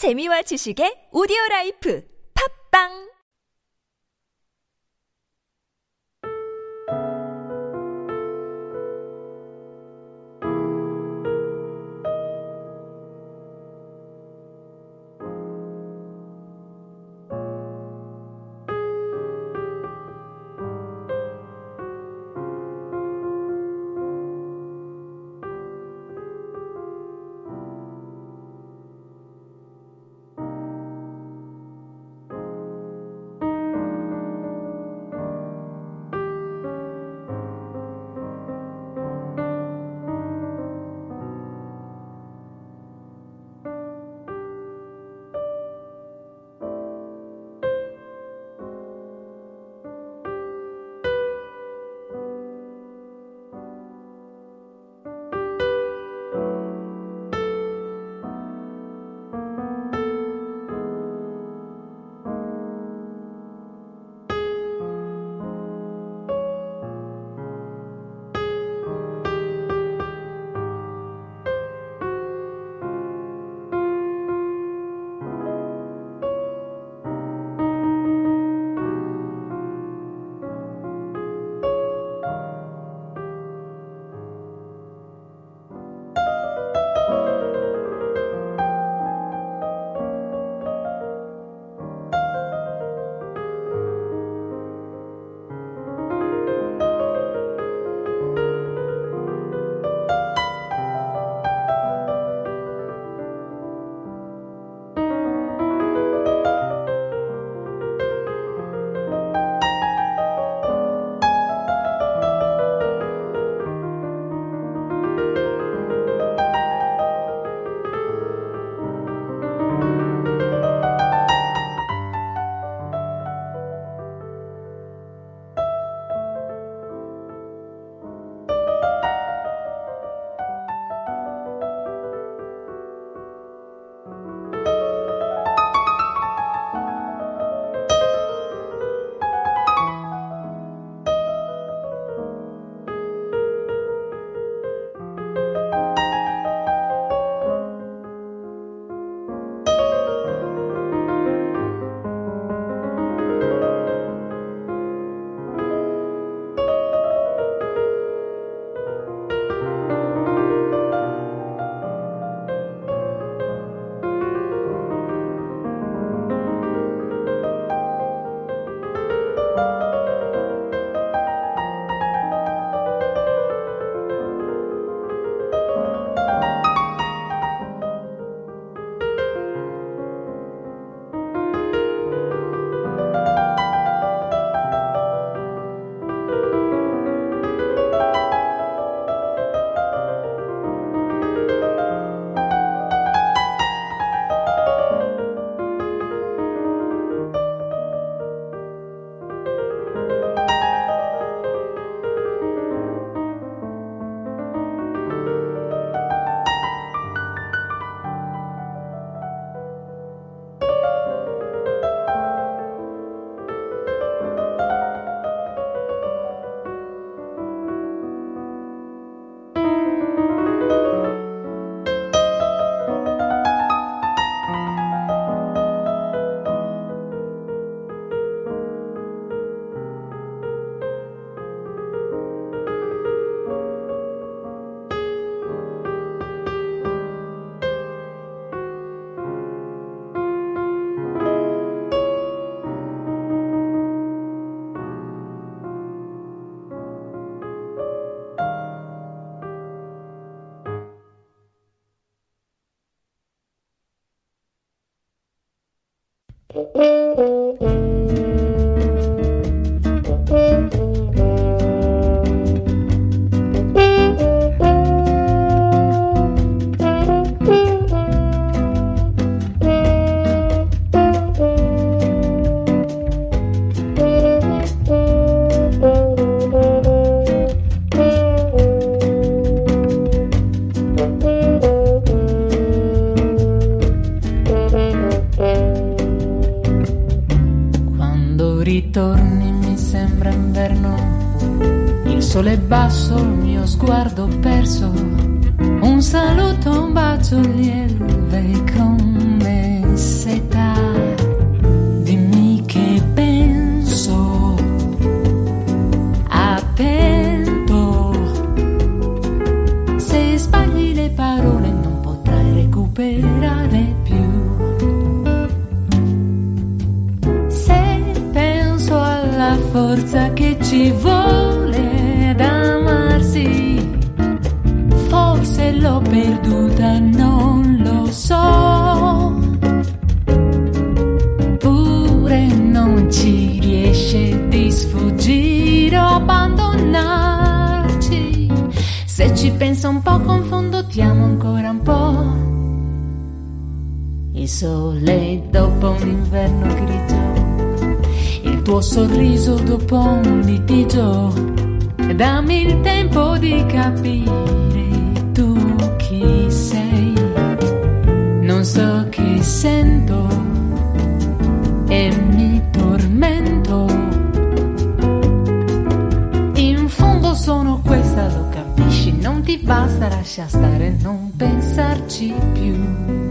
재미와 지식의 오디오 라이프. 팝빵 Mm-hmm. basso il mio sguardo perso, un saluto, un bacio lieve come seta. Dimmi che penso, attento, se sbagli le parole non potrai recuperare più. Se penso alla forza che ci vuole ad amarsi. Forse l'ho perduta, non lo so. Pure non ci riesce di sfuggire o abbandonarci. Se ci penso un po' confondo, ti amo ancora un po'. Il sole dopo un inverno grigio, il tuo sorriso dopo un litigio, dammi il tempo di capire tu chi sei. Non so che sento e mi tormento. In fondo sono questa, lo capisci, non ti basta lascia stare, non pensarci più.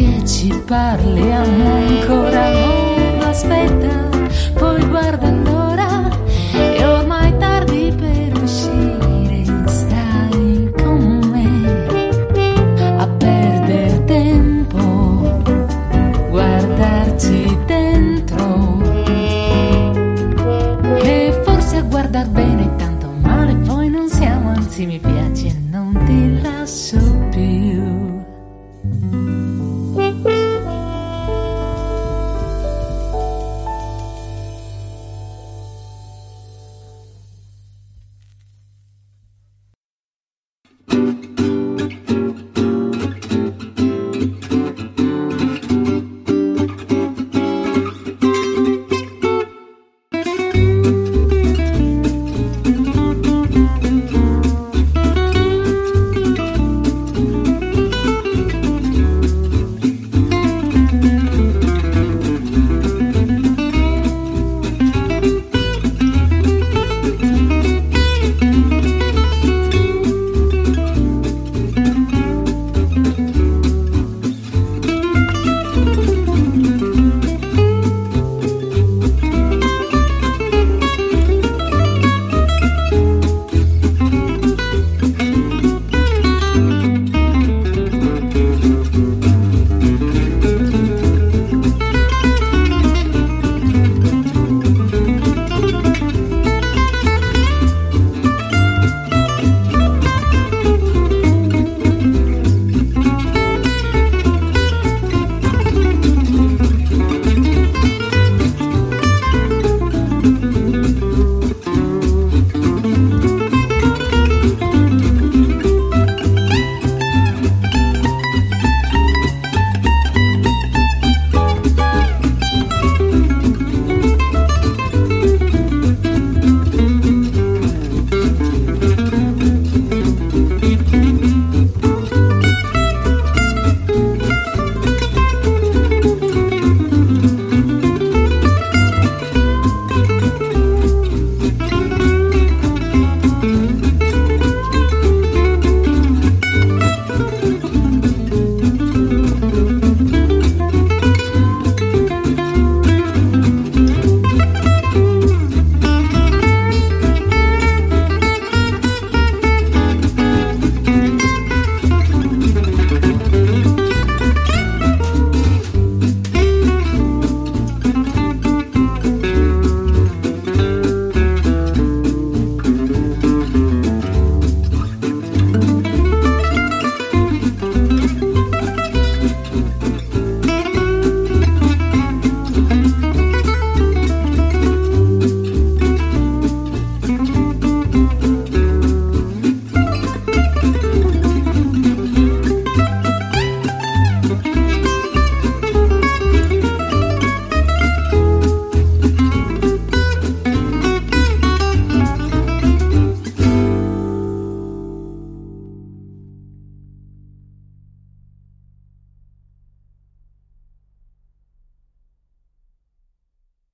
Che ci parliamo ancora. Non aspetta, poi guarda